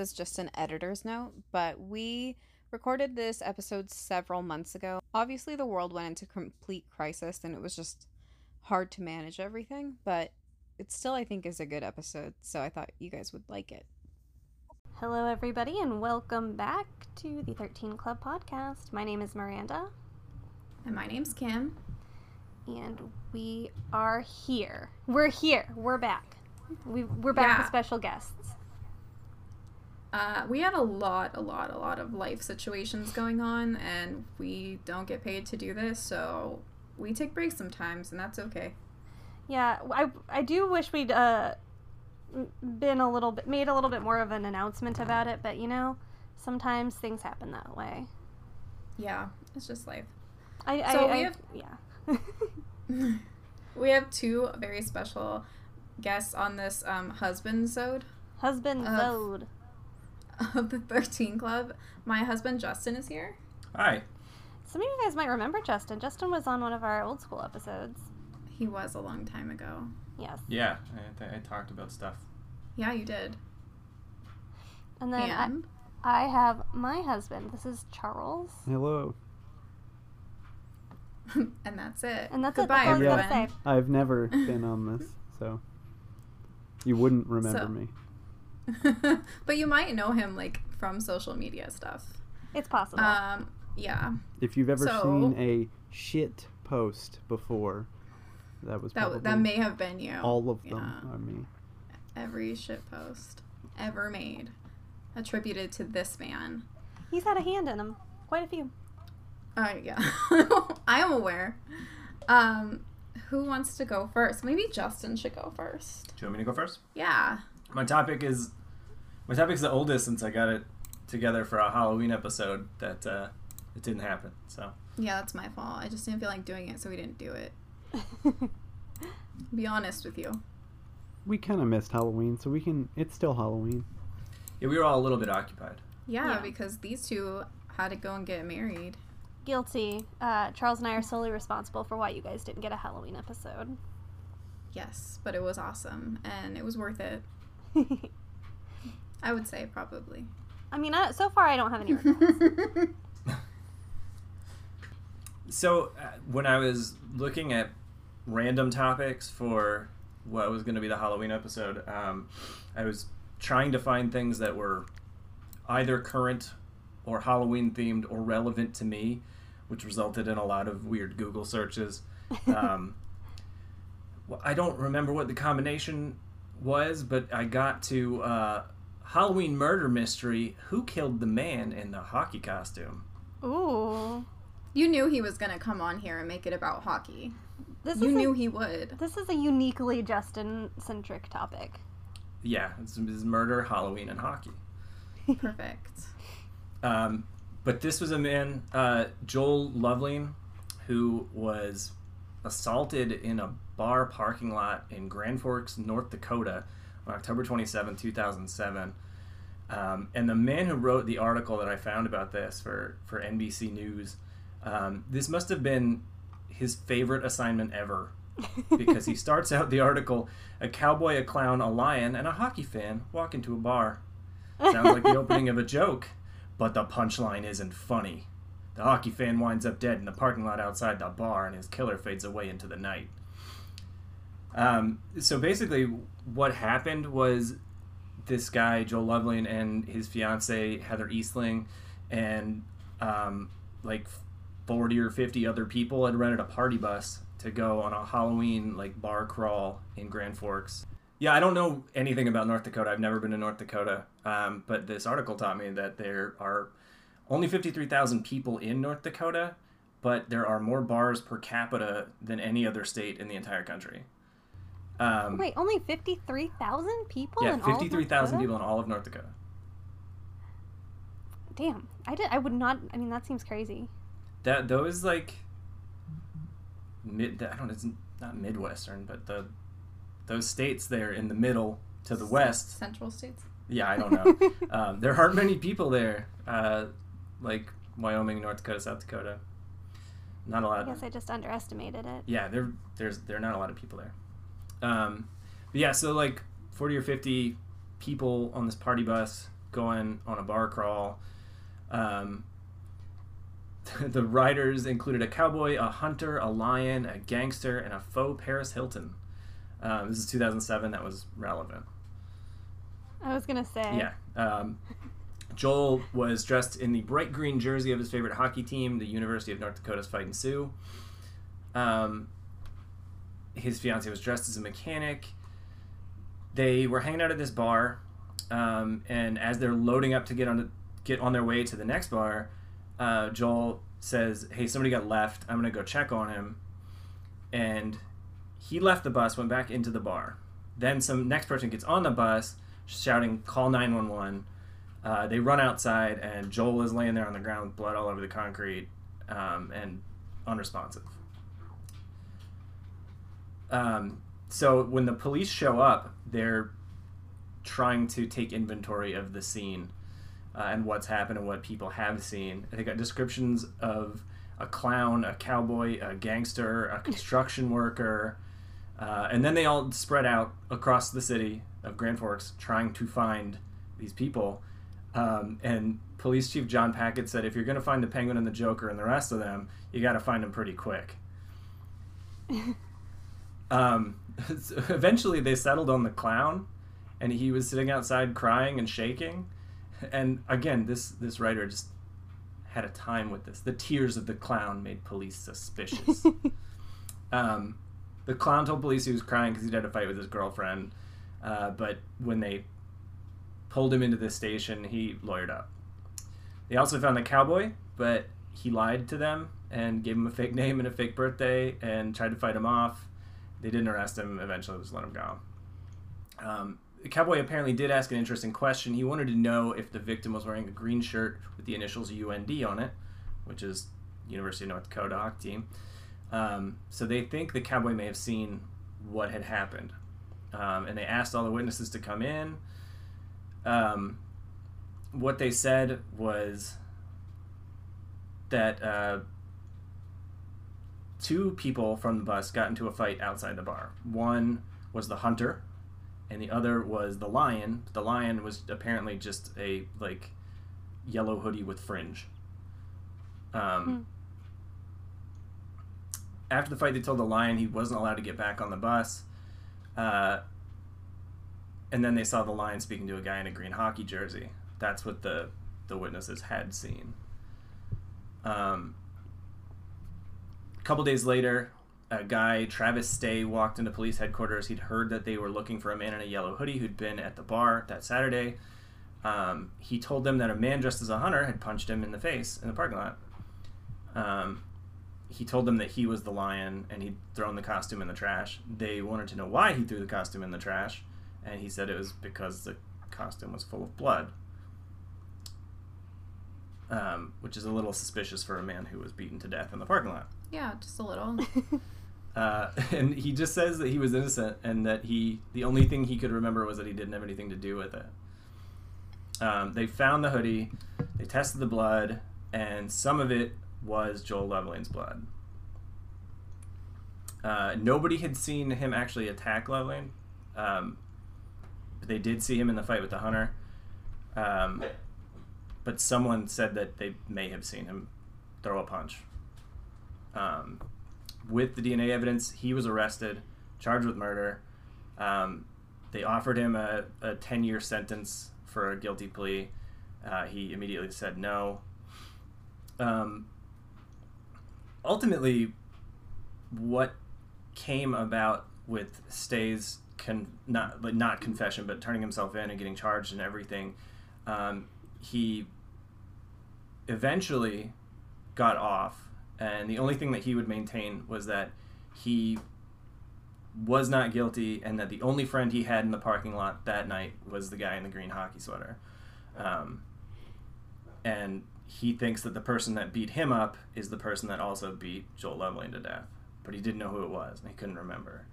this as just an editor's note, but we recorded this episode several months ago. Obviously, the world went into complete crisis and it was just hard to manage everything, but it still, I think, is a good episode, so I thought you guys would like it. Hello, everybody, and welcome back to the 13 Club podcast. My name is Miranda, And my name's Kim. and we are here. We're here. We're back. We, we're back Yeah. with special guests. Uh, we had a lot, a lot, a lot of life situations going on, and we don't get paid to do this, so we take breaks sometimes, and that's okay. Yeah, I, I do wish we'd uh, been a little bit, made a little bit more of an announcement about it, but you know, sometimes things happen that way. Yeah, it's just life. I, So I, we I- have- yeah. we have two very special guests on this um, husband sode Husband Of- Zode. Of the 13 Club. My husband Justin is here. Hi. Some of you guys might remember Justin. Justin was on one of our old school episodes. He was a long time ago. Yes. Yeah, I, th- I talked about stuff. Yeah, you did. And then I, And I have my husband. This is Charles. Hello. and that's it. And that's Goodbye, it. That's all you everyone. I've never been on this, so you wouldn't remember So- me. but you might know him like from social media stuff. It's possible. Um, yeah, If you've ever So- seen a shit post before, that was that probably that may have been you. all of them Yeah. are me. Every shit post ever made attributed to this man. He's had a hand in them. Quite a few. Uh, yeah, I am aware. Um, who wants to go first? Maybe Justin should go first. Do you want me to go first? Yeah. My topic is my topic's the oldest since I got it together for a Halloween episode that uh, it didn't happen. So Yeah, that's my fault. I just didn't feel like doing it, so we didn't do it. Be honest with you. We kind of missed Halloween, so we can. It's still Halloween. yeah, we were all a little bit occupied. Yeah, Yeah. because these two had to go and get married. Guilty. Uh, Charles and I are solely responsible for why you guys didn't get a Halloween episode. Yes, but it was awesome and it was worth it. I would say probably. I mean, I, so far I don't have any regrets. So uh, when I was looking at random topics for what was going to be the Halloween episode, um, I was trying to find things that were either current or Halloween themed or relevant to me, which resulted in a lot of weird Google searches. Um, I don't remember what the combination was, but I got to uh, Halloween murder mystery: Who killed the man in the hockey costume? Ooh. You knew he was going to come on here and make it about hockey. This You is knew a, he would. this is a uniquely Justin centric topic. Yeah, it's, it's murder, Halloween, and hockey. Perfect. Um, but this was a man, uh, Joel Lovelien, who was assaulted in a bar parking lot in Grand Forks, North Dakota, on October 27, 2007. Um, and the man who wrote the article that I found about this for, for NBC News, um, this must have been his favorite assignment ever because he starts out the article a cowboy, a clown, a lion, and a hockey fan walk into a bar. Sounds like the opening of a joke, but the punchline isn't funny. The hockey fan winds up dead in the parking lot outside the bar, and his killer fades away into the night. Um, so basically, what happened was this guy, Joel Lovelien, and his fiance Heather Eastling, and um, like 40 or 50 other people had rented a party bus to go on a Halloween like bar crawl in Grand Forks. Yeah, I don't know anything about North Dakota. I've never been to North Dakota, um, but this article taught me that there are only 53,000 people in North Dakota, but there are more bars per capita than any other state in the entire country. Um, Wait, only 53,000 people yeah, in all of North 53,000 Dakota? people in all of North Dakota. Damn. I did I would not I mean that seems crazy. That those like mid I don't know, it's not midwestern, but the those states there in the middle to the west. Central states. Yeah, I don't know. um, there aren't many people there, uh, like Wyoming, North Dakota, South Dakota. Not a lot. I guess I just underestimated it. yeah, there there's there are not a lot of people there. Um, but yeah, so like forty or fifty people on this party bus going on a bar crawl. Um, the riders included a cowboy, a hunter, a lion, a gangster, and a faux Paris Hilton. Um, this is 2007. That was relevant. I was gonna say. Yeah. Um, Joel was dressed in the bright green jersey of his favorite hockey team, the University of North Dakota's Fighting Sioux. Um, his fiance was dressed as a mechanic. They were hanging out at this bar, um, and as they're loading up to get on the, get on their way to the next bar, uh, Joel says, "Hey, somebody got left. I'm gonna go check on him." And he left the bus, went back into the bar. Then some next person gets on the bus, shouting, "Call 911." Uh, they run outside, and Joel is laying there on the ground with blood all over the concrete um, and unresponsive. Um, so when the police show up, they're trying to take inventory of the scene uh, and what's happened and what people have seen. They got descriptions of a clown, a cowboy, a gangster, a construction worker, uh, and then they all spread out across the city of Grand Forks trying to find these people. Um, and Police Chief John Packett said, if you're going to find the Penguin and the Joker and the rest of them, you got to find them pretty quick. um, so eventually, they settled on the clown, and he was sitting outside crying and shaking. And again, this this writer just had a time with this. The tears of the clown made police suspicious. um, the clown told police he was crying because he'd had a fight with his girlfriend. Uh, but when they pulled him into the station, he lawyered up. They also found the cowboy, but he lied to them and gave him a fake name and a fake birthday and tried to fight him off. They didn't arrest him. Eventually, just let him go. Um, the cowboy apparently did ask an interesting question. He wanted to know if the victim was wearing a green shirt with the initials UND on it, which is University of North Dakota hockey team. Um, so they think the cowboy may have seen what had happened. Um, and they asked all the witnesses to come in. Um, what they said was that uh, two people from the bus got into a fight outside the bar. One was the hunter, and the other was the lion. The lion was apparently just a like yellow hoodie with fringe. Um, Hmm. After the fight, they told the lion he wasn't allowed to get back on the bus. Uh, and then they saw the lion speaking to a guy in a green hockey jersey. That's what the the witnesses had seen. Um, couple days later, a guy, Travis Stay, walked into police headquarters. He'd heard that they were looking for a man in a yellow hoodie who'd been at the bar that Saturday. Um, he told them that a man dressed as a hunter had punched him in the face in the parking lot. Um, he told them that he was the lion and he'd thrown the costume in the trash. They wanted to know why he threw the costume in the trash, and he said it was because the costume was full of blood. Um, which is a little suspicious for a man who was beaten to death in the parking lot. Yeah, just a little. Uh, and he just says that he was innocent and that he the only thing he could remember was that he didn't have anything to do with it. Um, they found the hoodie, they tested the blood, and some of it was Joel Lovelien's blood. Uh, nobody had seen him actually attack Lovelien. Um, but they did see him in the fight with the hunter. Um, but someone said that they may have seen him throw a punch. Um, with the DNA evidence, he was arrested, charged with murder. Um, they offered him a, a 10 year sentence for a guilty plea. Uh, he immediately said no. Um, ultimately, what came about with Stay's con- not like not confession, but turning himself in and getting charged and everything, um, he eventually got off, and the only thing that he would maintain was that he was not guilty, and that the only friend he had in the parking lot that night was the guy in the green hockey sweater. Um, and he thinks that the person that beat him up is the person that also beat Joel Lovelien to death, but he didn't know who it was, and he couldn't remember.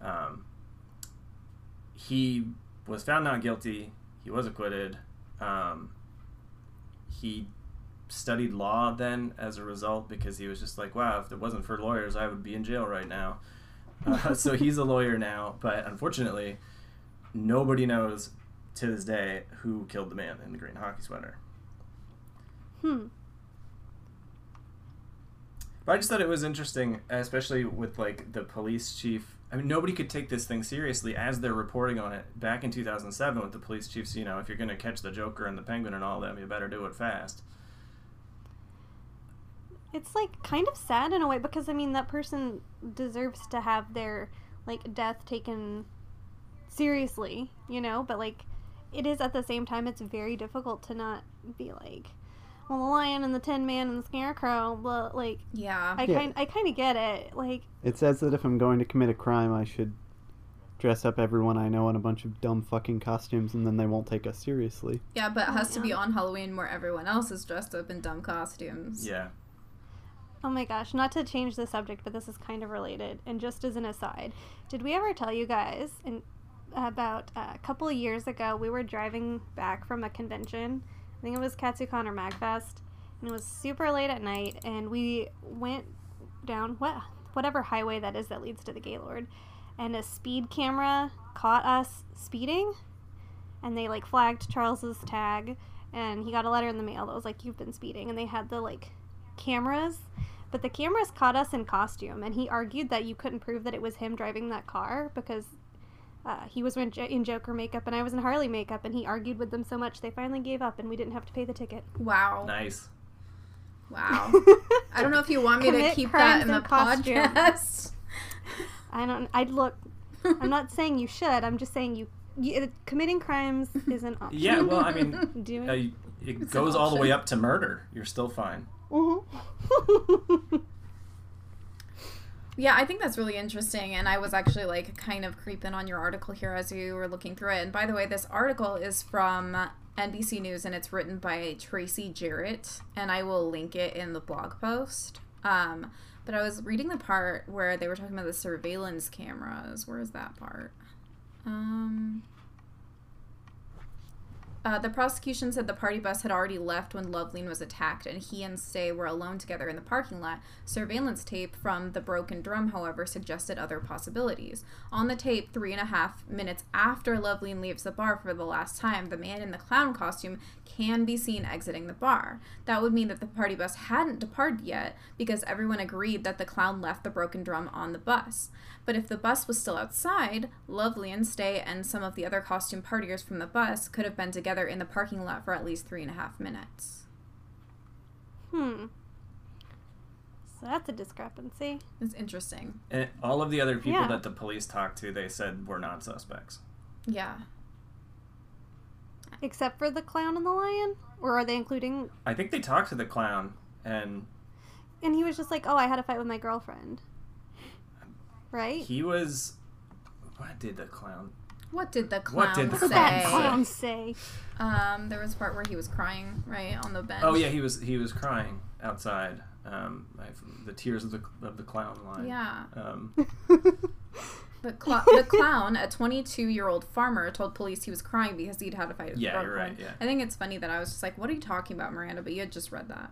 Um, he was found not guilty. He was acquitted. Um, he studied law then as a result because he was just like, wow, if it wasn't for lawyers, I would be in jail right now. Uh, so he's a lawyer now, but unfortunately, nobody knows to this day who killed the man in the green hockey sweater. Hmm. But I just thought it was interesting, especially with like the police chief. I mean, nobody could take this thing seriously as they're reporting on it back in 2007 with the police chiefs. You know, if you're going to catch the Joker and the Penguin and all them, you better do it fast. It's like kind of sad in a way because I mean that person deserves to have their like death taken seriously, you know, but like it is at the same time it's very difficult to not be like well the lion and the tin man and the scarecrow but like Yeah. I Yeah. kind I kind of get it like It says that if I'm going to commit a crime, I should dress up everyone I know in a bunch of dumb fucking costumes, and then they won't take us seriously. Yeah, but it has to be on Halloween where everyone else is dressed up in dumb costumes. Yeah. Oh my gosh, not to change the subject, but this is kind of related. And just as an aside, did we ever tell you guys in about uh, a couple years ago we were driving back from a convention. I think it was Katsucon or Magfest, and it was super late at night and we went down what whatever highway that is that leads to the Gaylord and a speed camera caught us speeding and they like flagged Charles's tag and he got a letter in the mail that was like you've been speeding and they had the like cameras but the cameras caught us in costume and he argued that you couldn't prove that it was him driving that car because uh, he was in Jo- in Joker makeup and I was in Harley makeup and he argued with them so much they finally gave up and we didn't have to pay the ticket. Wow. Nice. Wow. I don't know if you want me to keep that in the costume. podcast. I don't I'd look I'm not saying you should. I'm just saying you, you committing crimes is an option. Yeah, well, I mean, doing uh, it It's goes all the way up to murder. You're still fine. Mhm. Yeah, I think that's really interesting. And I was actually like kind of creeping on your article here as you were looking through it. And by the way, this article is from NBC News and it's written by Tracy Jarrett. And I will link it in the blog post. Um, but I was reading the part where they were talking about the surveillance cameras. Where is that part? Um, uh, the prosecution said the party bus had already left when Lovelien was attacked, and he and Stay were alone together in the parking lot. Surveillance tape from the broken drum, however, suggested other possibilities. On the tape, three and a half minutes after Lovelien leaves the bar for the last time, the man in the clown costume can be seen exiting the bar. That would mean that the party bus hadn't departed yet, because everyone agreed that the clown left the broken drum on the bus. But if the bus was still outside, Lovelien and Stay and some of the other costume partiers from the bus could have been together in the parking lot for at least three and a half minutes. Hmm. So that's a discrepancy. It's interesting. And all of the other people Yeah. that the police talked to, they said were not suspects. Yeah. Except for the clown and the lion? Or are they including I think they talked to the clown, and and he was just like, "Oh, I had a fight with my girlfriend." Right? he was. What did the clown? What did the clown What did the say? that clown clown say? Um, there was a part where he was crying, right, on the bench. Oh yeah, he was he was crying outside. Um, I- the tears of the of the clown line. Yeah. Um, The, cl- the clown, a 22 year old farmer, told police he was crying because he'd had a fight with Yeah, you're right, girlfriend. yeah. I think it's funny that I was just like, what are you talking about, Miranda? But you had just read that.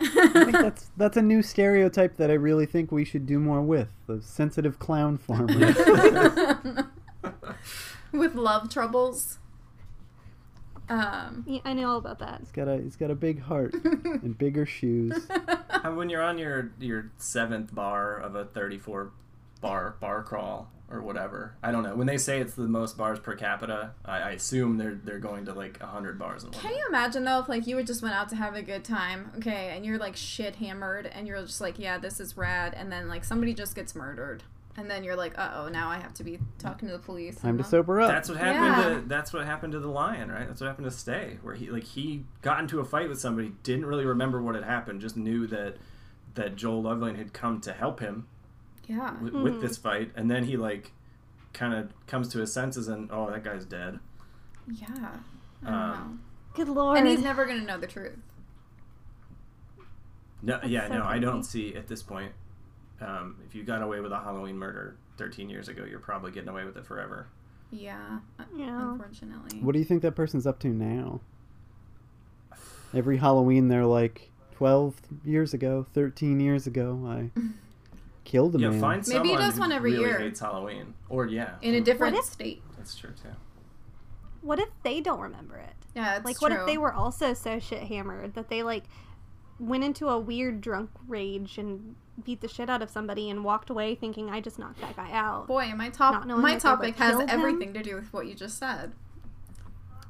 I think that's that's a new stereotype that I really think we should do more with the sensitive clown farmer. with love troubles. Um, Yeah, I know all about that. he's got a he's got a big heart and bigger shoes. and when you're on your your seventh bar of a 34 bar bar crawl or whatever, I don't know. When they say it's the most bars per capita, I, I assume they're they're going to like 100 bars in one. Can day. you imagine though if like you just went out to have a good time, okay, and you're like shit hammered and you're just like, yeah, this is rad, and then like somebody just gets murdered, and then you're like, uh oh, now I have to be talking to the police. Time to sober up. That's what happened Yeah. to that's what happened to the lion, right? That's what happened to Stay, where he like he got into a fight with somebody, didn't really remember what had happened, just knew that that Joel Lovelien had come to help him Yeah. w- with this fight, and then he like kind of comes to his senses and oh that guy's dead. Yeah. I don't Um, Good lord. And he's never gonna know the truth. No, That's yeah, so no, I don't see at this point. Um, if you got away with a Halloween murder 13 years ago, you're probably getting away with it forever. Yeah. uh, Yeah. Unfortunately. What do you think that person's up to now? Every Halloween, they're like, 12 years ago, 13 years ago, I killed a Yeah, man. find Maybe he does one every really year. hates Halloween, or yeah, In a different if- state. that's true too. what if they don't remember it? Yeah, it's like, what if they were also so shit hammered that they like went into a weird drunk rage and beat the shit out of somebody and walked away thinking I just knocked that guy out. Boy, my top my that they, like, topic has killed him? everything to do with what you just said.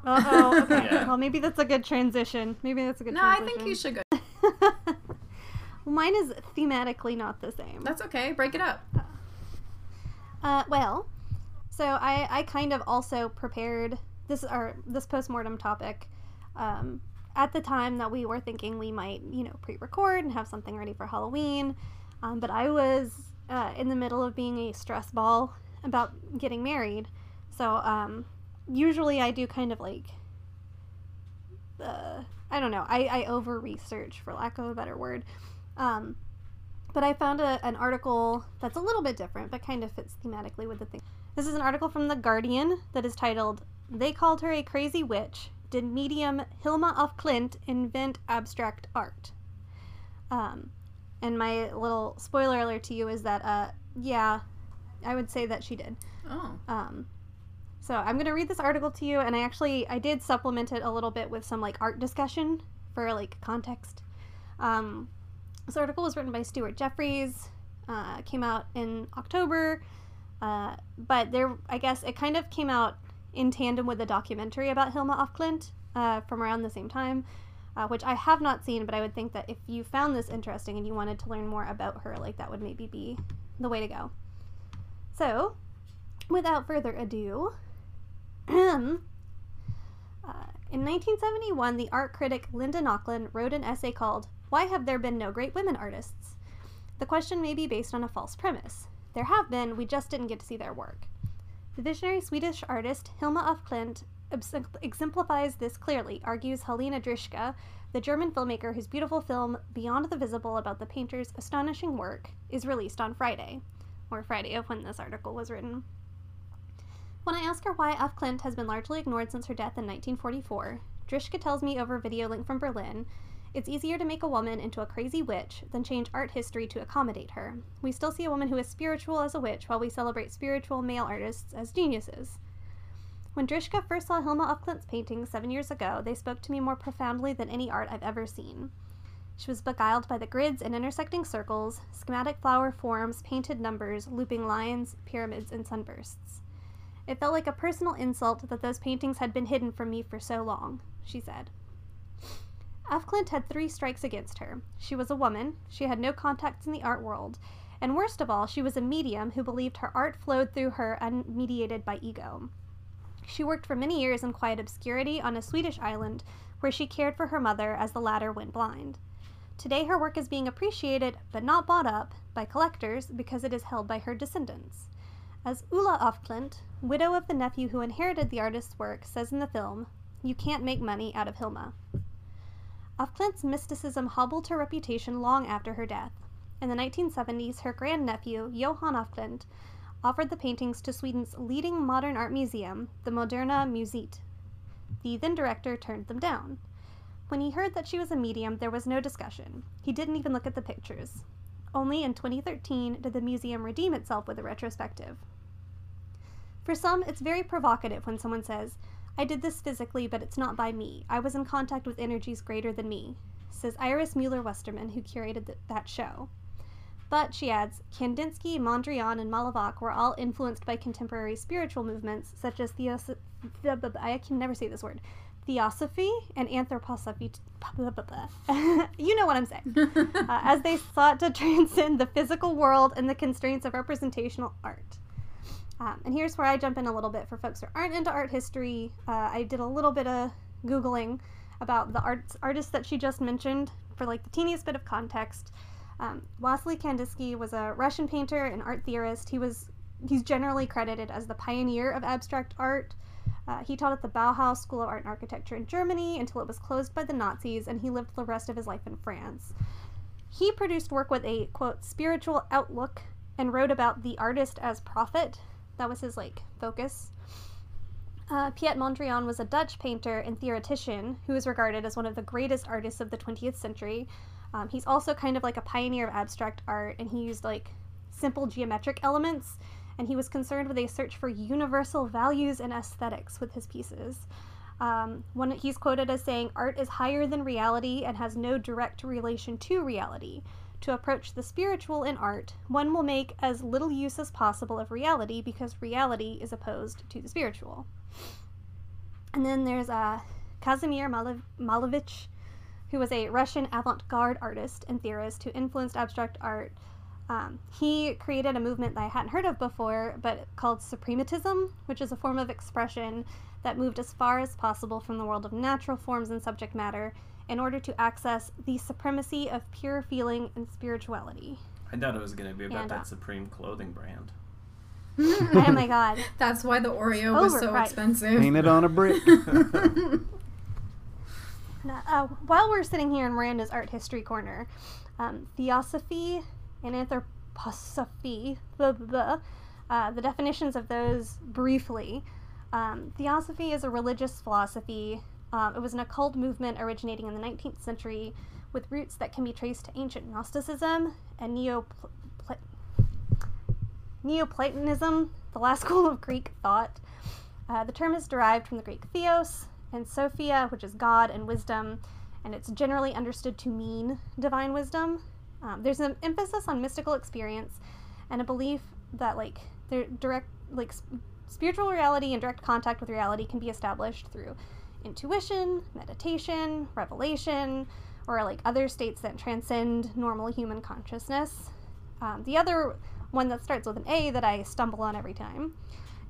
Uh oh. Okay. Yeah. Well, maybe that's a good transition. Maybe that's a good. No, I think you should go. well, mine is thematically not the same. That's okay. Break it up. Uh, well, so I, I kind of also prepared this or this postmortem topic um, at the time that we were thinking we might you know pre-record and have something ready for Halloween, um, but I was uh, in the middle of being a stress ball about getting married, so um, usually I do kind of like uh, I don't know I, I over research for lack of a better word. Um, but I found a, an article that's a little bit different, but kind of fits thematically with the thing. This is an article from The Guardian that is titled, They Called Her a Crazy Witch. Did medium Hilma af Klint invent abstract art? Um, and my little spoiler alert to you is that, uh, yeah, I would say that she did. Oh. Um, so I'm gonna read this article to you, and I actually I did supplement it a little bit with some like art discussion for like context. Um, this article was written by Stuart Jeffries. Uh, came out in October, uh, but there I guess it kind of came out in tandem with a documentary about Hilma af Klint uh, from around the same time. Uh, which I have not seen, but I would think that if you found this interesting and you wanted to learn more about her, like that would maybe be the way to go. So, without further ado, uh, in 1971, the art critic Linda Nochlin wrote an essay called Why Have There Been No Great Women Artists? The question may be based on a false premise. There have been, we just didn't get to see their work. The visionary Swedish artist Hilma af Klint exemplifies this clearly, argues Halina Dyrschka, the German filmmaker whose beautiful film Beyond the Visible about the painter's astonishing work is released on Friday, or Friday of when this article was written. When I ask her why af Klint has been largely ignored since her death in 1944, Dyrschka tells me over a video link from Berlin it's easier to make a woman into a crazy witch than change art history to accommodate her. We still see a woman who is spiritual as a witch while we celebrate spiritual male artists as geniuses. When Dyrschka first saw Hilma af Klint's paintings seven years ago, they spoke to me more profoundly than any art I've ever seen. She was beguiled by the grids and intersecting circles, schematic flower forms, painted numbers, looping lines, pyramids, and sunbursts. It felt like a personal insult that those paintings had been hidden from me for so long, she said. F. Clint had three strikes against her. She was a woman, she had no contacts in the art world, and worst of all, she was a medium who believed her art flowed through her unmediated by ego. She worked for many years in quiet obscurity on a Swedish island where she cared for her mother as the latter went blind. Today, her work is being appreciated, but not bought up, by collectors because it is held by her descendants. As Ulla af Klint, widow of the nephew who inherited the artist's work, says in the film, You can't make money out of Hilma. Af Klint's mysticism hobbled her reputation long after her death. In the 1970s, her grandnephew, Johan af offered the paintings to Sweden's leading modern art museum, the Moderna Museet. The then director turned them down. When he heard that she was a medium, there was no discussion. He didn't even look at the pictures. Only in 2013 did the museum redeem itself with a retrospective. For some, it's very provocative when someone says, I did this physically, but it's not by me. I was in contact with energies greater than me, says Iris Müller-Westermann, who curated th- that show. But, she adds, Kandinsky, Mondrian, and Malevich were all influenced by contemporary spiritual movements such as theos- the, I can never say this word, theosophy and anthroposophy. you know what I'm saying. uh, as they sought to transcend the physical world and the constraints of representational art. Um, and here's where I jump in a little bit for folks who aren't into art history. Uh, I did a little bit of Googling about the arts, artists that she just mentioned for like the teeniest bit of context. Um, Wassily Kandinsky was a Russian painter and art theorist. He was he's generally credited as the pioneer of abstract art. Uh, he taught at the Bauhaus School of Art and Architecture in Germany until it was closed by the Nazis, and he lived the rest of his life in France. He produced work with a quote spiritual outlook and wrote about the artist as prophet. That was his like focus. Uh, Piet Mondrian was a Dutch painter and theoretician who is regarded as one of the greatest artists of the 20th century. Um, he's also kind of like a pioneer of abstract art, and he used like simple geometric elements and he was concerned with a search for universal values and aesthetics with his pieces. Um, one, he's quoted as saying, Art is higher than reality and has no direct relation to reality. To approach the spiritual in art, one will make as little use as possible of reality because reality is opposed to the spiritual. And then there's uh, Kazimir Malev- Malevich, who was a Russian avant garde artist and theorist who influenced abstract art. Um, he created a movement that I hadn't heard of before, but called suprematism, which is a form of expression that moved as far as possible from the world of natural forms and subject matter in order to access the supremacy of pure feeling and spirituality. I thought it was going to be about And, uh, that Supreme clothing brand. oh my god. That's why the Oreo was so Overpriced. expensive. Painted on a brick. Now, uh, while we're sitting here in Miranda's art history corner, um, theosophy and anthroposophy, blah, blah, blah, uh, the definitions of those briefly. Um, theosophy is a religious philosophy. Um, it was an occult movement originating in the 19th century with roots that can be traced to ancient Gnosticism and Neo- Neoplatonism, the last school of Greek thought. Uh, the term is derived from the Greek theos and Sophia, which is God and wisdom, and it's generally understood to mean divine wisdom. Um, there's an emphasis on mystical experience and a belief that like direct like spiritual reality and direct contact with reality can be established through intuition, meditation, revelation, or like other states that transcend normal human consciousness. Um, the other one that starts with an A that I stumble on every time.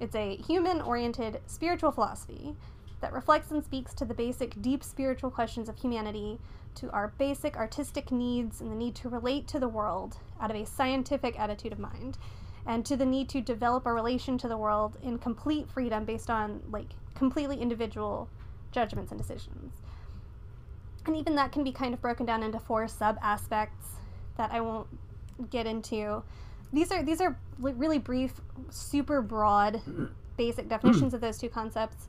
It's a human oriented spiritual philosophy that reflects and speaks to the basic, deep spiritual questions of humanity, to our basic artistic needs and the need to relate to the world out of a scientific attitude of mind, and to the need to develop a relation to the world in complete freedom based on like completely individual judgments and decisions. And even that can be kind of broken down into four sub aspects that I won't get into. These are these are really brief, super broad, basic definitions of those two concepts,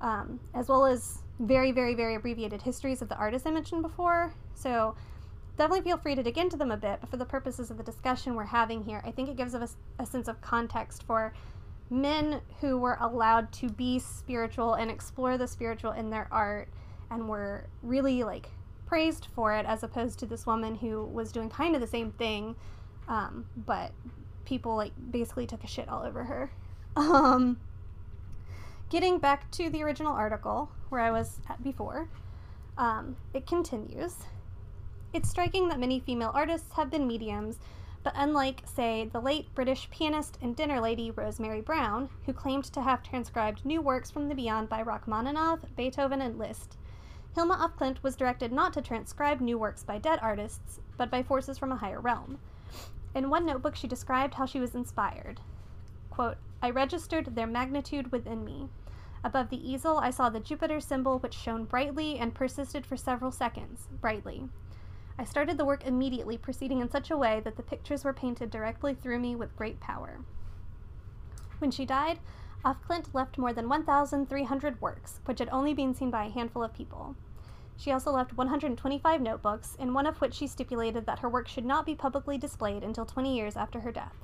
um, as well as very, very, very abbreviated histories of the artists I mentioned before. So definitely feel free to dig into them a bit. But for the purposes of the discussion we're having here, I think it gives us a sense of context for men who were allowed to be spiritual and explore the spiritual in their art and were really like praised for it as opposed to this woman who was doing kind of the same thing um, but people like basically took a shit all over her. Um, getting back to the original article where i was at before um, it continues. It's striking that many female artists have been mediums but unlike, say, the late British pianist and dinner lady Rosemary Brown, who claimed to have transcribed new works from the beyond by Rachmaninoff, Beethoven, and Liszt, Hilma af Klint was directed not to transcribe new works by dead artists, but by forces from a higher realm. In one notebook, she described how she was inspired. Quote, I registered their magnitude within me. Above the easel, I saw the Jupiter symbol, which shone brightly and persisted for several seconds, brightly. I started the work immediately, proceeding in such a way that the pictures were painted directly through me with great power. When she died, af Klint left more than 1,300 works, which had only been seen by a handful of people. She also left 125 notebooks, in one of which she stipulated that her work should not be publicly displayed until 20 years after her death.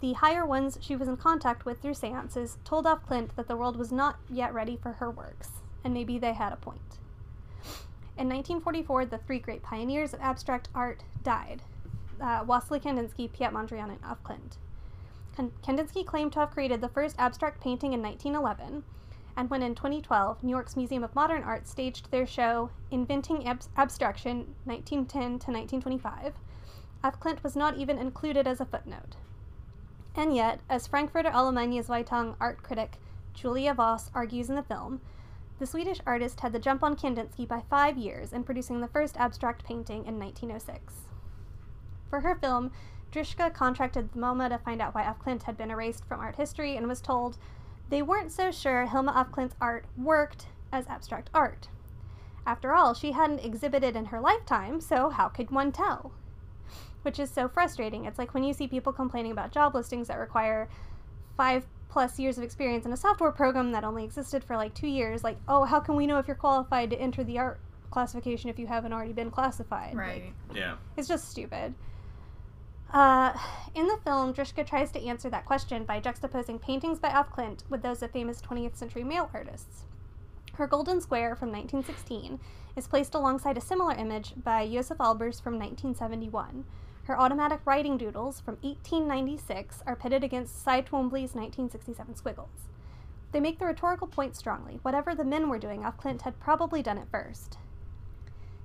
The higher ones she was in contact with through seances told af Klint that the world was not yet ready for her works, and maybe they had a point. In 1944, the three great pioneers of abstract art died uh, Wassily Kandinsky, Piet Mondrian, and af Klint. Kandinsky claimed to have created the first abstract painting in 1911, and when in 2012, New York's Museum of Modern Art staged their show Inventing Ab- Abstraction 1910 to 1925, af Klint was not even included as a footnote. And yet, as Frankfurter Allgemeine Zeitung art critic Julia Voss argues in the film, the Swedish artist had the jump on Kandinsky by five years in producing the first abstract painting in 1906. For her film, Dyrschka contracted the MoMA to find out why af Klint had been erased from art history and was told they weren't so sure Hilma af Klint's art worked as abstract art. After all, she hadn't exhibited in her lifetime, so how could one tell? Which is so frustrating. It's like when you see people complaining about job listings that require five plus years of experience in a software program that only existed for like two years, like, oh, how can we know if you're qualified to enter the art classification if you haven't already been classified? Like, Right. Yeah. it's just stupid. Uh, in the film, Dyrschka tries to answer that question by juxtaposing paintings by af Klint with those of famous 20th century male artists. Her Golden Square from 1916 is placed alongside a similar image by Josef Albers from 1971. Her automatic writing doodles from 1896 are pitted against Cy Twombly's 1967 squiggles. They make the rhetorical point strongly. Whatever the men were doing. Klint had probably done it first.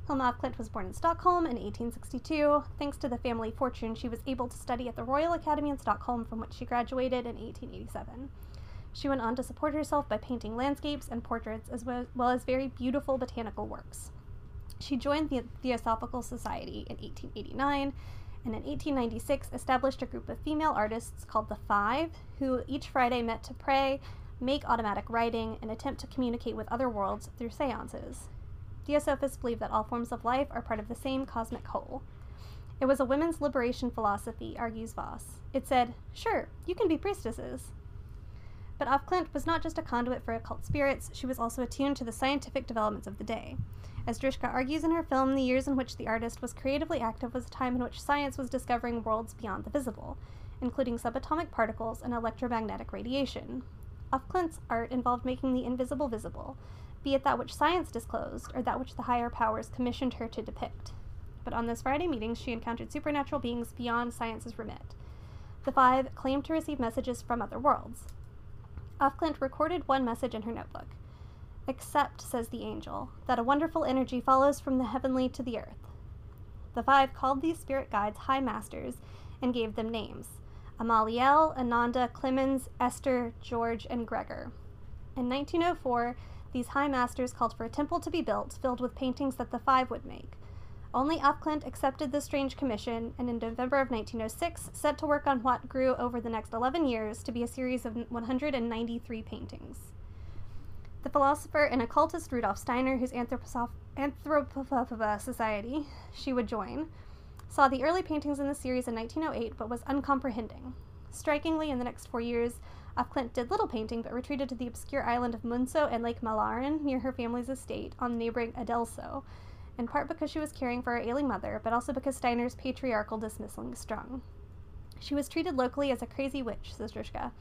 Hilma af Klint was born in Stockholm in 1862. Thanks to the family fortune, she was able to study at the Royal Academy in Stockholm, from which she graduated in 1887. She went on to support herself by painting landscapes and portraits, as well as very beautiful botanical works. She joined the Theosophical Society in 1889 and in 1896 established a group of female artists called the Five, who each Friday met to pray, make automatic writing, and attempt to communicate with other worlds through seances. Theosophists believe that all forms of life are part of the same cosmic whole. It was a women's liberation philosophy, argues Voss. It said, sure, you can be priestesses. But af Klint was not just a conduit for occult spirits, she was also attuned to the scientific developments of the day. As Dyrschka argues in her film, the years in which the artist was creatively active was a time in which science was discovering worlds beyond the visible, including subatomic particles and electromagnetic radiation. Af Klint's art involved making the invisible visible, be it that which science disclosed or that which the higher powers commissioned her to depict. But on those Friday meetings, she encountered supernatural beings beyond science's remit. The five claimed to receive messages from other worlds. Af Klint recorded one message in her notebook. Accept, says the angel, that a wonderful energy follows from the heavenly to the earth. The five called these spirit guides high masters and gave them names Amaliel, Ananda, Clemens, Esther, George, and Gregor. In 1904, these high masters called for a temple to be built filled with paintings that the five would make. Only af Klint accepted the strange commission and in November of 1906 set to work on what grew over the next 11 years to be a series of 193 paintings. The philosopher and occultist Rudolf Steiner, whose Anthroposoph- Anthropophobia Society she would join, saw the early paintings in the series in 1908 but was uncomprehending. Strikingly, in the next four years, Klint did little painting but retreated to the obscure island of Munso and Lake Malaren near her family's estate on neighboring Adelso, in part because she was caring for her ailing mother, but also because Steiner's patriarchal dismissal strung. She was treated locally as a crazy witch, says Dyrschka.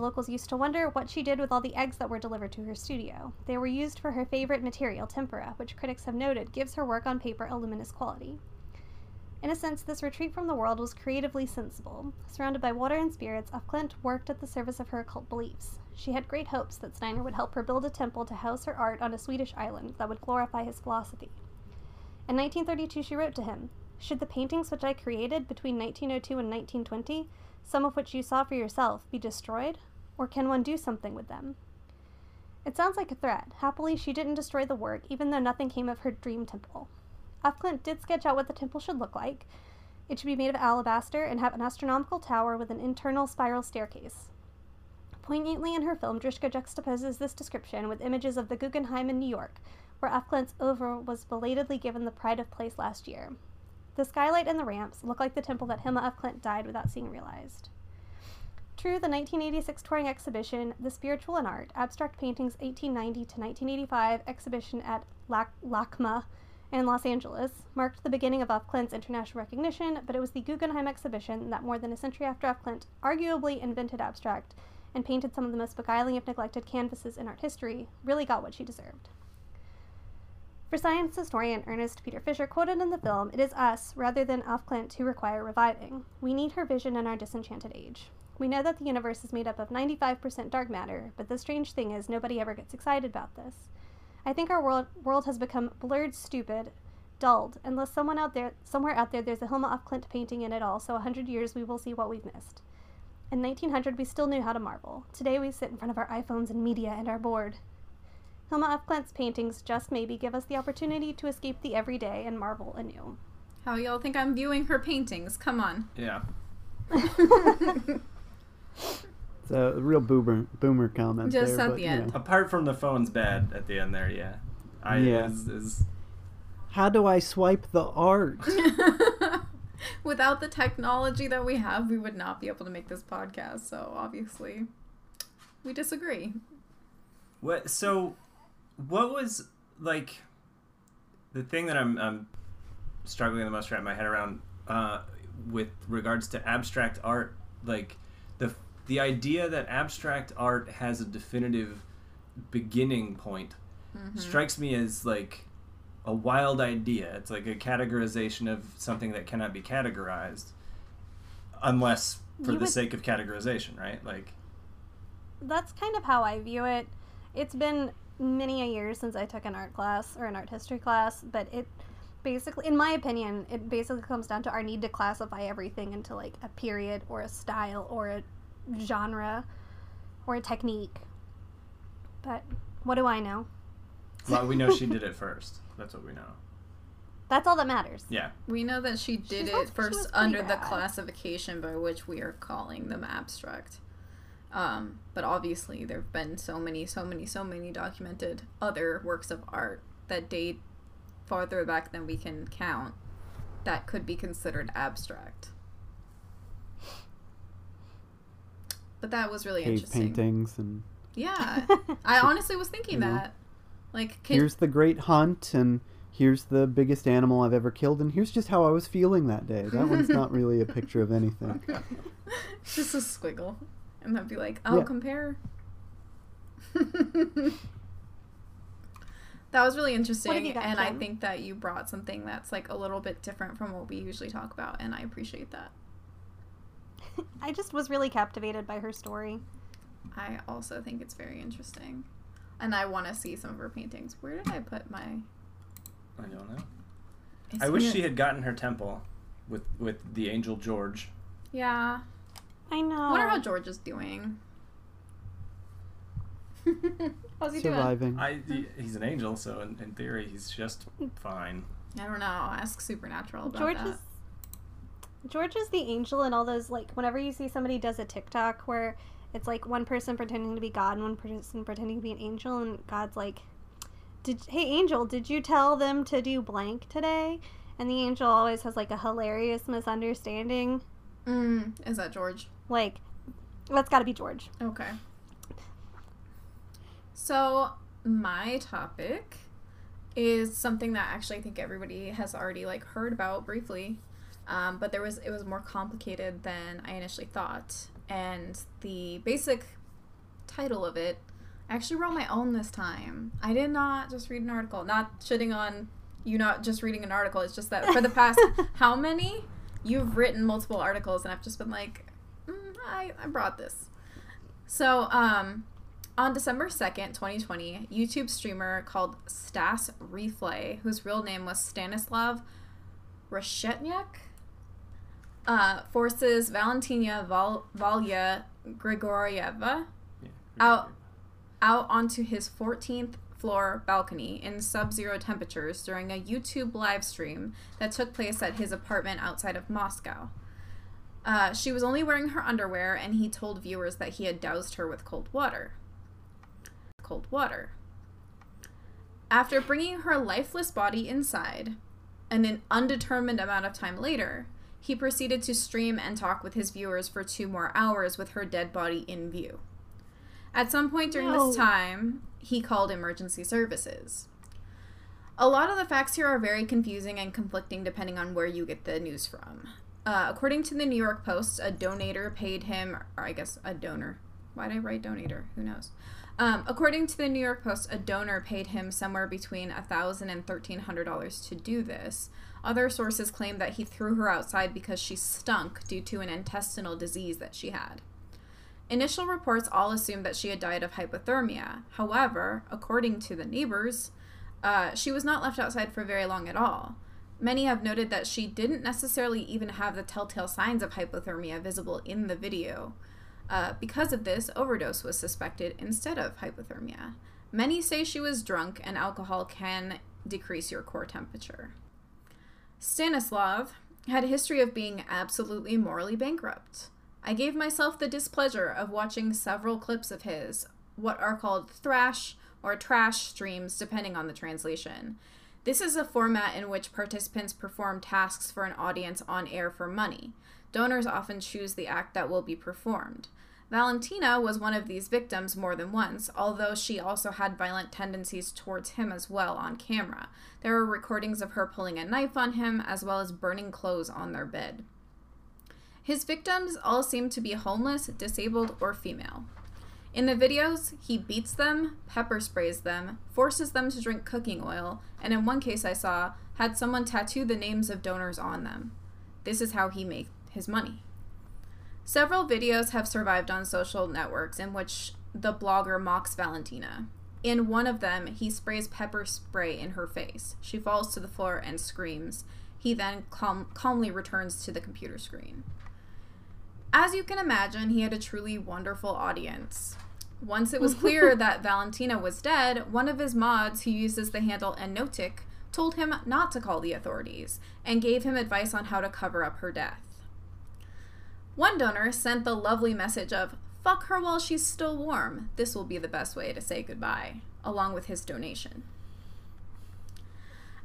Locals used to wonder what she did with all the eggs that were delivered to her studio. They were used for her favorite material, tempera, which critics have noted gives her work on paper a luminous quality. In a sense, this retreat from the world was creatively sensible. Surrounded by water and spirits, af Klint worked at the service of her occult beliefs. She had great hopes that Steiner would help her build a temple to house her art on a Swedish island that would glorify his philosophy. In 1932, she wrote to him Should the paintings which I created between 1902 and 1920, some of which you saw for yourself, be destroyed? Or can one do something with them? It sounds like a threat. Happily, she didn't destroy the work, even though nothing came of her dream temple. af Klint did sketch out what the temple should look like. It should be made of alabaster and have an astronomical tower with an internal spiral staircase. Poignantly in her film, Dyrschka juxtaposes this description with images of the Guggenheim in New York, where af Klint's oeuvre was belatedly given the pride of place last year. The skylight and the ramps look like the temple that Hilma af Klint died without seeing realized. True, the 1986 touring exhibition, The Spiritual in Art, Abstract Paintings 1890 to 1985 exhibition at LACMA in Los Angeles, marked the beginning of af Klint's international recognition, but it was the Guggenheim exhibition that more than a century after af Klint arguably invented abstract and painted some of the most beguiling if neglected canvases in art history, really got what she deserved. For science historian Ernest Peter Fischer quoted in the film, it is us, rather than af Klint, who require reviving. We need her vision in our disenchanted age. We know that the universe is made up of 95% dark matter, but the strange thing is nobody ever gets excited about this. I think our world, world has become blurred, stupid, dulled, unless someone out there, somewhere out there, there's a Hilma af Klint painting in it all, so a hundred years we will see what we've missed. In 1900, we still knew how to marvel. Today, we sit in front of our iPhones and media and are bored. Hilma af Klint's paintings just maybe give us the opportunity to escape the everyday and marvel anew. How y'all think I'm viewing her paintings? Come on. Yeah. It's a real boomer boomer comment. Just there, at but, the end. know. Apart from the phone's bad at the end there, yeah. I Yeah. Is, is, How do I swipe the art? Without the technology that we have, we would not be able to make this podcast. So obviously, we disagree. what? So, what was like the thing that I'm, I'm struggling the most to wrap my head around? Uh, with regards to abstract art, like the idea that abstract art has a definitive beginning point mm-hmm. strikes me as like a wild idea. It's like a categorization of something that cannot be categorized unless for You the would- sake of categorization, right? Like That's kind of how I view it. It's been many a years since I took an art class or an art history class, but it basically, in my opinion, it basically comes down to our need to classify everything into like a period or a style or a genre or a technique. But what do I know? well, we know she did it first. That's what we know. That's all that matters. Yeah. We know that she did She's it not- first was pretty under the classification by which we are calling them abstract. Um, but obviously, there have been so many, so many, so many documented other works of art that date farther back than we can count that could be considered abstract. But that was really Cave interesting. paintings and Yeah, I honestly was thinking You know. that. Like, can, here's the great hunt and here's the biggest animal I've ever killed and here's just how I was feeling that day. That one's not really a picture of anything. just a squiggle, and that'd be like, "Oh, Yeah. compare." that was really interesting, got, and I think that you brought something that's like a little bit different from what we usually talk about, and I appreciate that. I just was really captivated by her story. I also think it's very interesting, and I want to see some of her paintings. Where did I put my? I don't know. It's I wish in she had gotten her temple with with the angel George. Yeah, I know. I wonder how George is doing. How's he doing? Surviving. I he's an angel, so in, in theory he's just fine. I don't know. Ask Supernatural about George that. is George is the angel in all those like whenever you see somebody does a TikTok where it's like one person pretending to be God and one person pretending to be an angel and God's like did hey angel did you tell them to do blank today and the angel always has like a hilarious misunderstanding Mm, is that George? like that's got to be George Okay. So my topic is something that actually I think everybody has already like heard about briefly, um, but there was it was more complicated than I initially thought, and the basic title of it. I actually wrote my own this time. I did not just read an article. Not shitting on you not just reading an article. It's just that for the past how many you've written multiple articles, and I've just been like, mm, I I brought this. So um, on December 2nd, 2020, YouTube streamer called Stas Reeflay, whose real name was Stanislav Reshetniak, uh, forces Valentina Val- Valya Grigorieva Yeah. Out. out onto his 14th floor balcony in sub zero temperatures during a YouTube live stream that took place at his apartment outside of Moscow. Uh, she was only wearing her underwear, and he told viewers that he had doused her with cold water. Cold water. After bringing her lifeless body inside, and an undetermined amount of time later, he proceeded to stream and talk with his viewers for two more hours with her dead body in view. At some point during No. this time, he called emergency services. A lot of the facts here are very confusing and conflicting depending on where you get the news from. Uh, according to the New York Post, a donator paid him, or I guess a donor. Why did I write donator? Who knows? Um, according to the New York Post, a donor paid him somewhere between $1,000 and $1,300 to do this. Other sources claim that he threw her outside because she stunk due to an intestinal disease that she had. Initial reports all assumed that she had died of hypothermia. However, according to the neighbors, uh, she was not left outside for very long at all. Many have noted that she didn't necessarily even have the telltale signs of hypothermia visible in the video. Uh, because of this, overdose was suspected instead of hypothermia. Many say she was drunk, and alcohol can decrease your core temperature. Stanislav had a history of being absolutely morally bankrupt. I gave myself the displeasure of watching several clips of his, what are called thrash or trash streams, depending on the translation. This is a format in which participants perform tasks for an audience on air for money. Donors often choose the act that will be performed. Valentina was one of these victims more than once, although she also had violent tendencies towards him as well on camera. There are recordings of her pulling a knife on him, as well as burning clothes on their bed. His victims all seem to be homeless, disabled, or female. In the videos, he beats them, pepper sprays them, forces them to drink cooking oil, and in one case I saw, had someone tattoo the names of donors on them. This is how he made his money. Several videos have survived on social networks in which the blogger mocks Valentina. In one of them, he sprays pepper spray in her face. She falls to the floor and screams. He then calm- calmly returns to the computer screen. As you can imagine, he had a truly wonderful audience. Once it was clear that Valentina was dead, one of his mods, who uses the handle Enotic, told him not to call the authorities and gave him advice on how to cover up her death. One donor sent the lovely message of, fuck her while she's still warm. This will be the best way to say goodbye, along with his donation.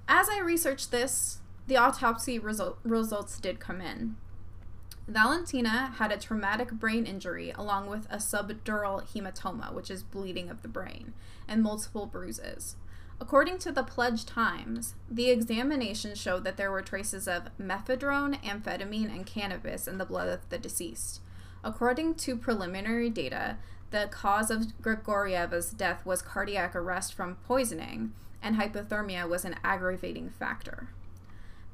As I researched this, the autopsy result- results did come in. Valentina had a traumatic brain injury along with a subdural hematoma, which is bleeding of the brain, and multiple bruises. According to the Pledge Times, the examination showed that there were traces of methadone, amphetamine, and cannabis in the blood of the deceased. According to preliminary data, the cause of Grigorieva's death was cardiac arrest from poisoning, and hypothermia was an aggravating factor.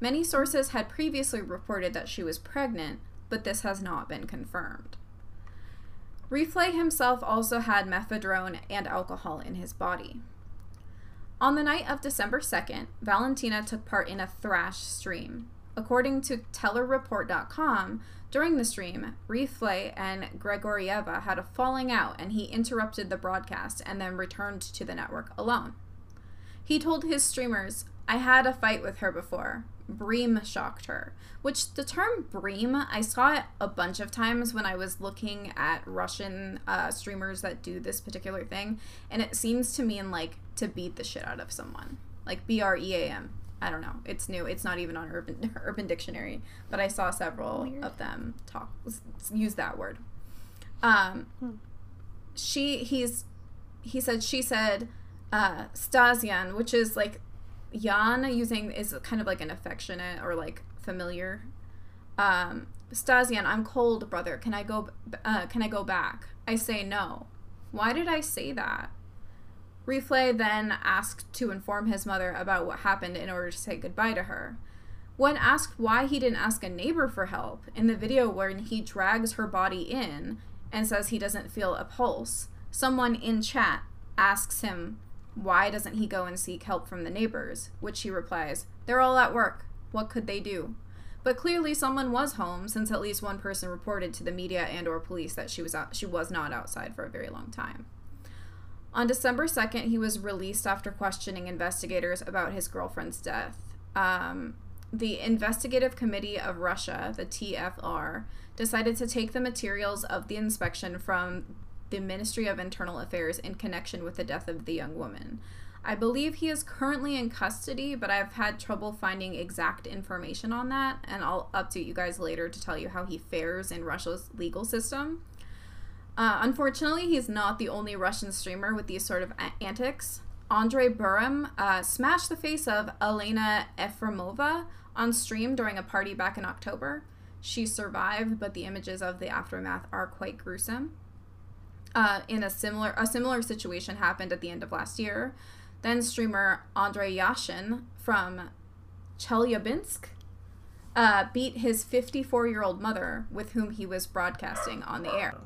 Many sources had previously reported that she was pregnant, but this has not been confirmed. Reeflay himself also had methadone and alcohol in his body. On the night of December 2nd, Valentina took part in a thrash stream. According to tellerreport.com, during the stream, Reeflay and Grigorieva had a falling out and he interrupted the broadcast and then returned to the network alone. He told his streamers, I had a fight with her before. Bream shocked her. Which the term bream, I saw it a bunch of times when I was looking at Russian uh, streamers that do this particular thing, and it seems to mean like to beat the shit out of someone, like B R E A M. I don't know. It's new. It's not even on Urban Urban Dictionary, but I saw several Weird. of them talk use that word. Um, Hmm. she he's he said she said uh, Stasian, which is like Jan using is kind of like an affectionate or like familiar. Um, Stasian, I'm cold, brother. Can I go? Uh, can I go back? I say no. Why did I say that? Reeflay then asked to inform his mother about what happened in order to say goodbye to her. When asked why he didn't ask a neighbor for help, in the video when he drags her body in and says he doesn't feel a pulse, someone in chat asks him why doesn't he go and seek help from the neighbors, which he replies, They're all at work. What could they do? But clearly someone was home since at least one person reported to the media and or police that she was out, she was not outside for a very long time. On December 2nd, he was released after questioning investigators about his girlfriend's death. Um, the Investigative Committee of Russia, the TFR, decided to take the materials of the inspection from the Ministry of Internal Affairs in connection with the death of the young woman. I believe he is currently in custody, but I've had trouble finding exact information on that, and I'll update you guys later to tell you how he fares in Russia's legal system. Uh, unfortunately, he's not the only Russian streamer with these sort of a- antics. Andre Burim uh, smashed the face of Elena Efremova on stream during a party back in October. She survived, but the images of the aftermath are quite gruesome. Uh, in a similar a similar situation happened at the end of last year. Then streamer Andrei Yashin from Chelyabinsk uh, beat his 54 year old mother with whom he was broadcasting on the air.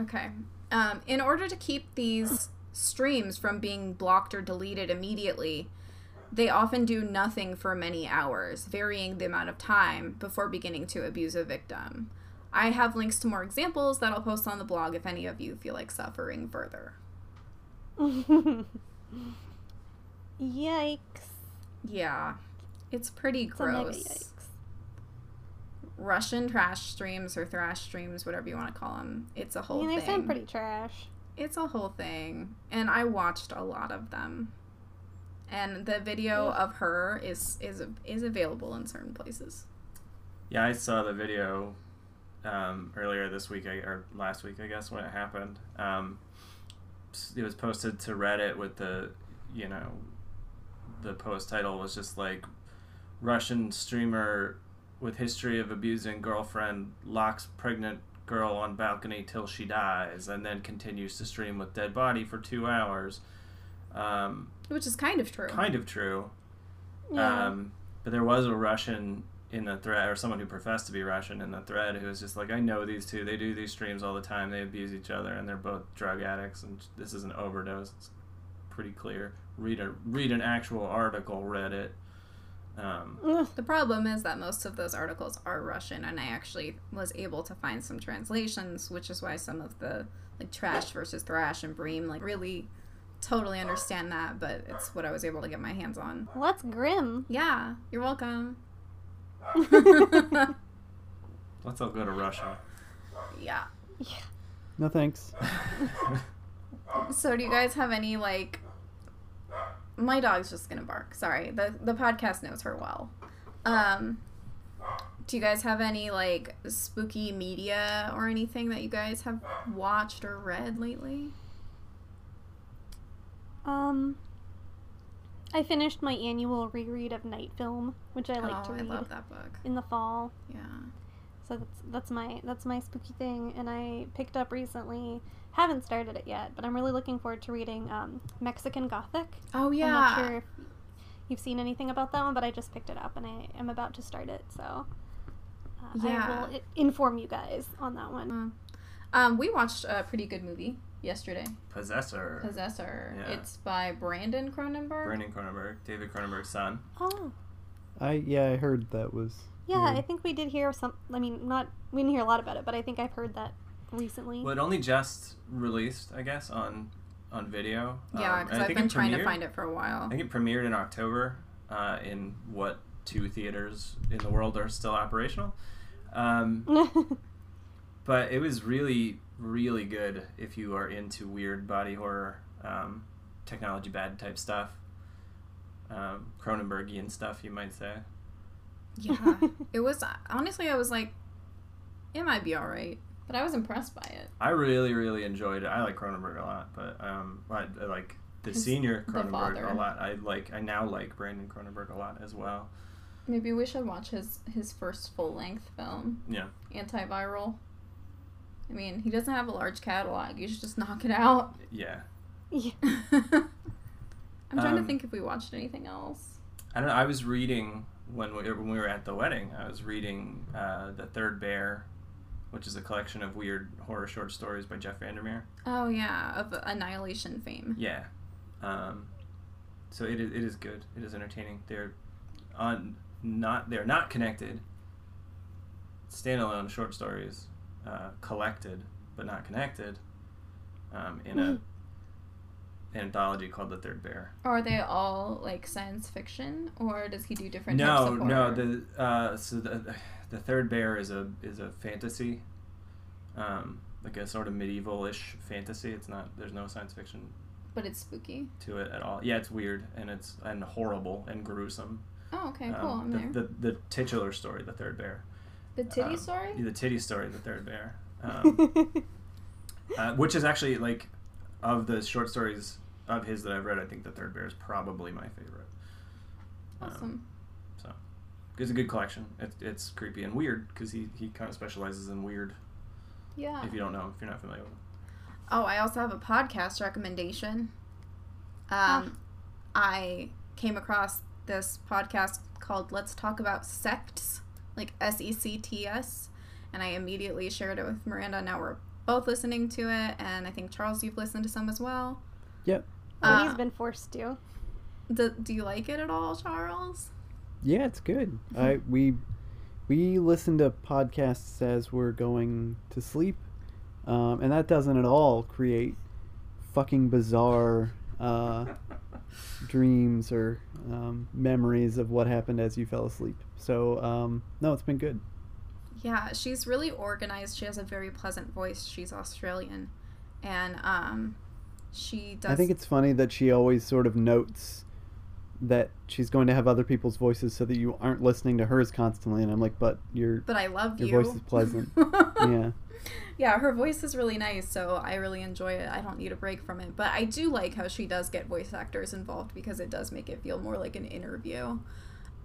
Okay. Um, in order to keep these streams from being blocked or deleted immediately, they often do nothing for many hours, varying the amount of time before beginning to abuse a victim. I have links to more examples that I'll post on the blog if any of you feel like suffering further. Yikes. Yeah, it's pretty It's a mega gross. Yikes. Russian trash streams or thrash streams, whatever you want to call them. It's a whole mean, they thing. sound pretty trash. It's a whole thing, and I watched a lot of them. And the video of her is is is available in certain places. Yeah, I saw the video um, earlier this week or last week, I guess, when it happened. Um, it was posted to Reddit with the, you know, the post title was just like Russian streamer with history of abusing girlfriend locks pregnant girl on balcony till she dies, and then continues to stream with dead body for two hours. Um, Which is kind of true. kind of true. Yeah. Um, but there was a Russian in the thread, or someone who professed to be Russian in the thread, who was just like, I know these two. They do these streams all the time. They abuse each other, and they're both drug addicts. And this is an overdose. It's pretty clear. Read a read an actual article. Read it. Um, The problem is that most of those articles are Russian, and I actually was able to find some translations, which is why some of the like trash versus thrash and bream like really totally understand that, but it's what I was able to get my hands on. Well, that's grim. Yeah, you're welcome. let's all go to Russia. yeah. No thanks. So do you guys have any like my dog's just gonna bark. Sorry. The the podcast knows her well. Um do you guys have any like spooky media or anything that you guys have watched or read lately? Um, I finished my annual reread of Night Film, which I like oh, to I read love that book. in the fall. Yeah. So that's that's my that's my spooky thing, and I picked up recently. Haven't started it yet, but I'm really looking forward to reading um, Mexican Gothic. Oh yeah. I'm yeah. not sure if you've seen anything about that one, but I just picked it up and I am about to start it. So uh, Yeah. I will inform you guys on that one. Um we watched a pretty good movie yesterday. Possessor. Possessor. Yeah. It's by Brandon Cronenberg. Brandon Cronenberg, David Cronenberg's son. Oh, I yeah, I heard that was. yeah. weird. I think we did hear some. I mean, not we didn't hear a lot about it, but I think I've heard that recently. Well, it only just released, I guess, on on video. Yeah, Um, because I I've think been it trying to find it for a while. I think it premiered in October uh, in what two theaters in the world are still operational. Um, but it was really, really good if you are into weird body horror, um, technology bad type stuff, um, Cronenbergian stuff, you might say. Yeah. it was honestly I was like it might be all right, but I was impressed by it. I really, really enjoyed it. I like Cronenberg a lot, but um, I, I like the His- senior Cronenberg a lot. I like. I now like Brandon Cronenberg a lot as well. Maybe we should watch his his first full length film. Yeah. Antiviral. I mean, he doesn't have a large catalog. You should just knock it out. Yeah. yeah. I'm trying to Um, think if we watched anything else. I don't know. I was reading when we, when we were at the wedding. I was reading uh, the Third Bear, which is a collection of weird horror short stories by Jeff Vandermeer. Oh yeah, of Annihilation fame. Yeah. Um, so it is, it is good. It is entertaining. They're on not they're not connected. Standalone short stories, uh, collected but not connected, um, in a anthology called The Third Bear. Are they all like science fiction, or does he do different no, types of horror? no. The uh, so the the Third Bear is a is a fantasy, um, like a sort of medieval-ish fantasy. It's not. There's no science fiction but it's spooky. to it at all. Yeah, it's weird and it's and horrible and gruesome. Oh, okay, cool. Um, I'm the, there. The, the titular story, the third bear. The titty um, story. The titty story, the third bear. Um, uh, which is actually like of the short stories of his that I've read. I think the third bear is probably my favorite. Um, Awesome. it's a good collection. It's, it's creepy and weird because he, he kind of specializes in weird. Yeah. If you don't know, if you're not familiar with him. Oh, I also have a podcast recommendation. Um, I came across this podcast called Let's Talk About Sects, like S E C T S, and I immediately shared it with Miranda. Now we're both listening to it, and I think Charles, you've listened to some as well. Yep. Oh, he's Uh, been forced to. do, do you like it at all, Charles? Yeah, it's good. Mm-hmm. I we we listen to podcasts as we're going to sleep, um, and that doesn't at all create fucking bizarre uh, dreams or um, memories of what happened as you fell asleep. So um, no, it's been good. Yeah, she's really organized. She has a very pleasant voice. She's Australian, and um, she does. I think it's funny that she always sort of notes that she's going to have other people's voices so that you aren't listening to hers constantly. And I'm like, but your but I love your you. voice is pleasant. yeah. Yeah, her voice is really nice, so I really enjoy it. I don't need a break from it. But I do like how she does get voice actors involved because it does make it feel more like an interview.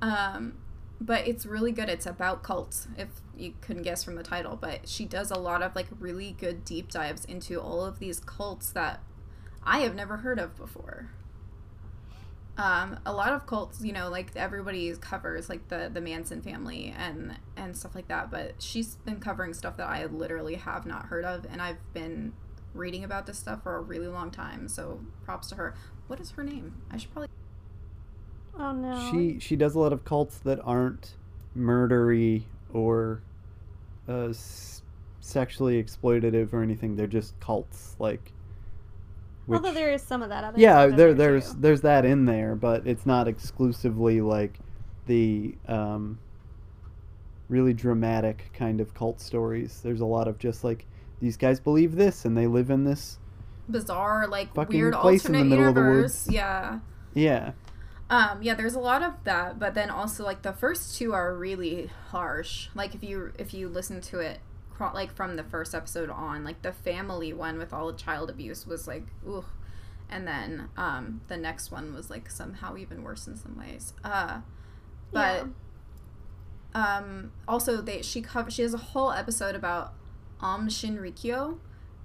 Um, but it's really good. It's about cults, if you couldn't guess from the title. But she does a lot of like really good deep dives into all of these cults that I have never heard of before. Um, a lot of cults, you know, like everybody covers like the the Manson family and and stuff like that. But she's been covering stuff that I literally have not heard of, and I've been reading about this stuff for a really long time. So props to her. What is her name? I should probably. Oh no. She she does a lot of cults that aren't murdery or uh, s- sexually exploitative or anything. They're just cults, like. Which, Although there is some of that other. yeah, stuff in there there there's too. there's that in there, but it's not exclusively like the um, really dramatic kind of cult stories. There's a lot of just like these guys believe this and they live in this. bizarre like Fucking weird place in the alternate middle of the woods. Yeah. Yeah, Um yeah, there's a lot of that, but then also like the first two are really harsh. Like if you if you listen to it cro- like from the first episode on, like the family one with all the child abuse was like ooh. And then um the next one was like somehow even worse in some ways. Uh but um also they she cover she has a whole episode about Aum Shinrikyo,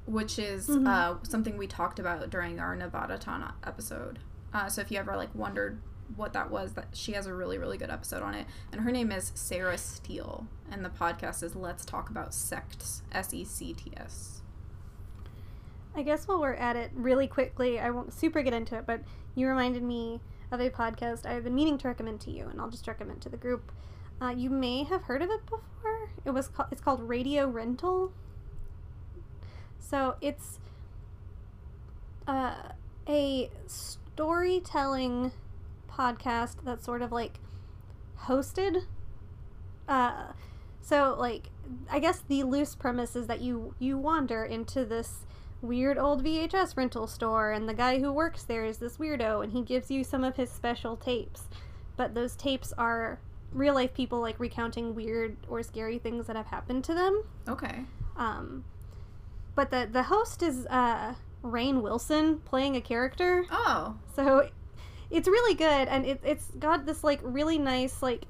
which is Mhm. uh, something we talked about during our Nevada Tana episode. Uh, so if you ever like wondered what that was, that she has a really really good episode on it, and her name is Sarah Steele, and the podcast is Let's Talk About Sects, S E C T S. I guess while we're at it, really quickly, I won't super get into it, but you reminded me of a podcast I've been meaning to recommend to you, and I'll just recommend to the group. Uh, you may have heard of it before. It was ca- it's called Radio Rental. So it's uh, a storytelling podcast that's sort of like hosted. Uh, so like I guess the loose premise is that you you wander into this weird old VHS rental store and the guy who works there is this weirdo and he gives you some of his special tapes. But those tapes are real life people like recounting weird or scary things that have happened to them. Okay. Um, but the the host is uh, Rainn Wilson playing a character, Oh, so it's really good, and it, it's got this like really nice like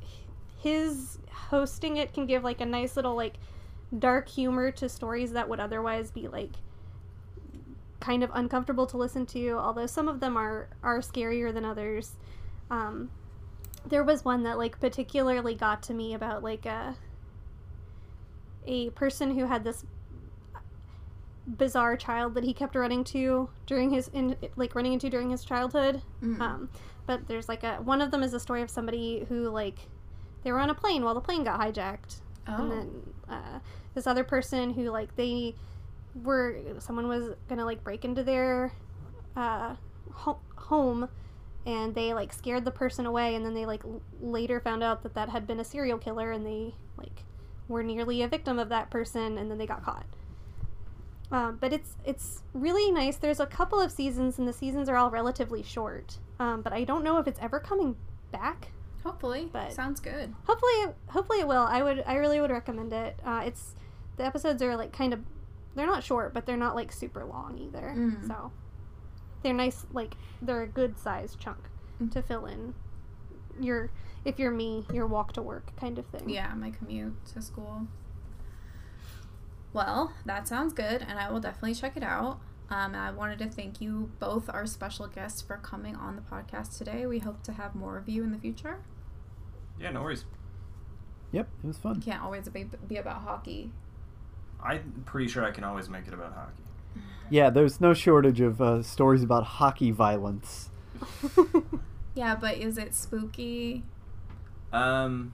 his hosting it can give like a nice little like dark humor to stories that would otherwise be like kind of uncomfortable to listen to although some of them are are scarier than others. Um there was one that like particularly got to me about like a a person who had this bizarre child that he kept running to during his in like running into during his childhood. Mm. um, but there's like a one of them is a story of somebody who like they were on a plane while the plane got hijacked. And oh, then uh, this other person who like they were someone was gonna like break into their uh, ho- home and they like scared the person away. And then they like l- later found out that that had been a serial killer and they like were nearly a victim of that person and then they got caught um, but it's it's really nice there's a couple of seasons and the seasons are all relatively short um, but i don't know if it's ever coming back hopefully. but- Sounds good. hopefully hopefully it will i would i really would recommend it uh, it's the episodes are like kind of they're not short but they're not like super long either Mm. so they're nice like they're a good sized chunk Mm. to fill in your if you're me your walk to work kind of thing Yeah, my commute to school. Well, that sounds good, and I will definitely check it out. Um, I wanted to thank you both, our special guests, for coming on the podcast today. We hope to have more of you in the future. Yeah, no worries. yep, it was fun. Can't always be, be about hockey. I'm pretty sure I can always make it about hockey. Yeah, there's no shortage of uh, stories about hockey violence. Yeah, but is it spooky? Um,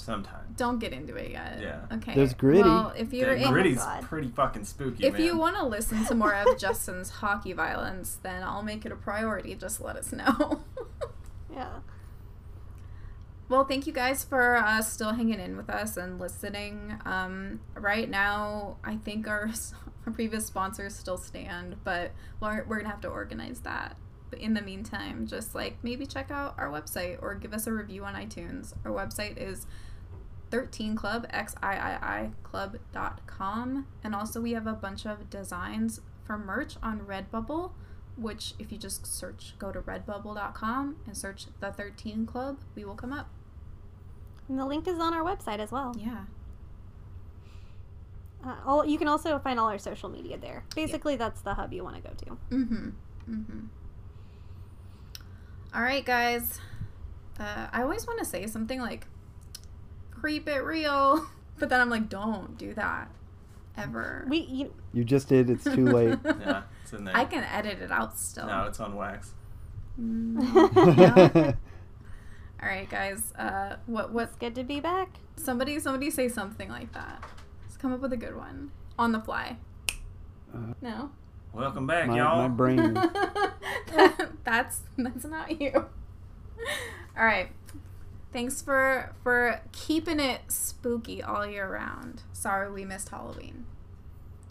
sometimes. Don't get into it yet. Yeah. Okay. There's Gritty. Well, if you're Yeah, in, Gritty's God. pretty fucking spooky, if man. you want to listen to more of Justin's hockey violence, then I'll make it a priority. Just let us know. yeah Well, thank you guys for uh, still hanging in with us and listening. Um, right now, I think our, our previous sponsors still stand, but we're, we're gonna have to organize that. But in the meantime, just like maybe check out our website or give us a review on iTunes. Our website is 13club x i i i club.com and also we have a bunch of designs for merch on redbubble which if you just search go to redbubble.com and search the 13 club we will come up And the link is on our website as well. Yeah. Uh, all, you can also find all our social media there. Basically, that's the hub you want to go to. Mm-hmm. Mm-hmm. All right, guys. Uh, I always want to say something like "creep it real," but then I'm like, don't do that ever. We you, You just did. It's too late. Yeah, it's in there. I can edit it out still. No, it's on wax. Mm. All right, guys. Uh, what what? it's good to be back. Somebody somebody say something like that. Let's come up with a good one on the fly. Uh, No. Welcome back, my, y'all. my brain. that's that's not you. All right. Thanks for for keeping it spooky all year round. Sorry we missed Halloween.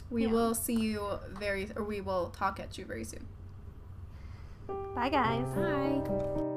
We Yeah. will see you very or we will talk at you very soon. Bye, guys. Bye.